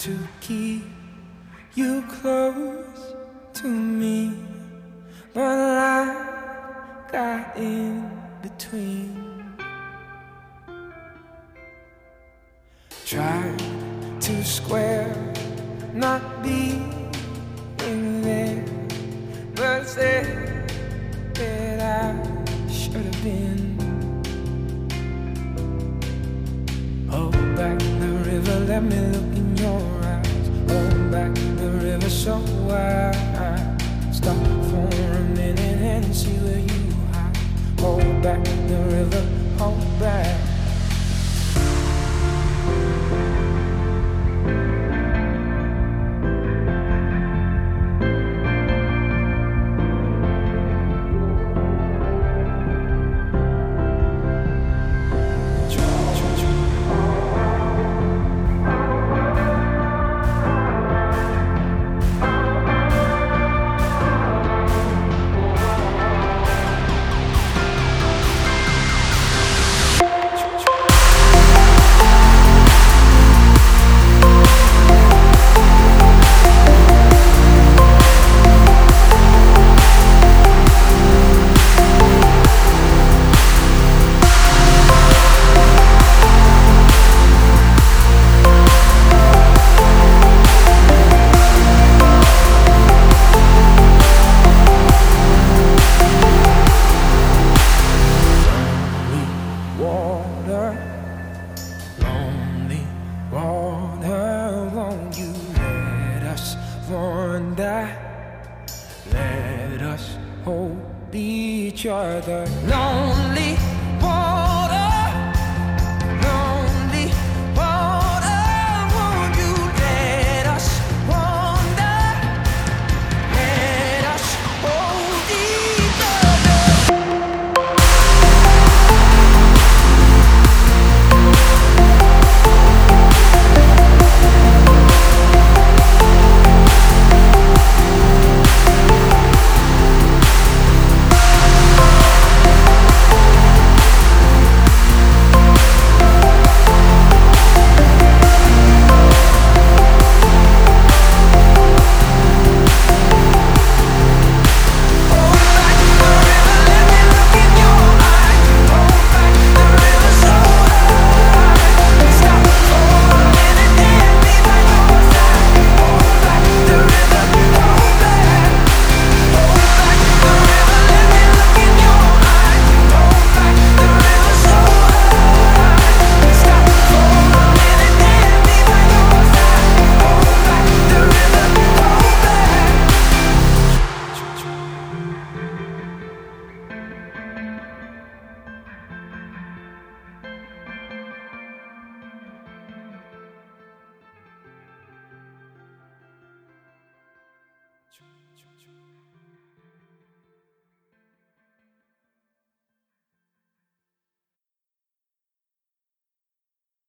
to keep you close to me, but life got in between. Tried to square, not being let me look in your eyes. Hold back the river so I hold each other. Lonely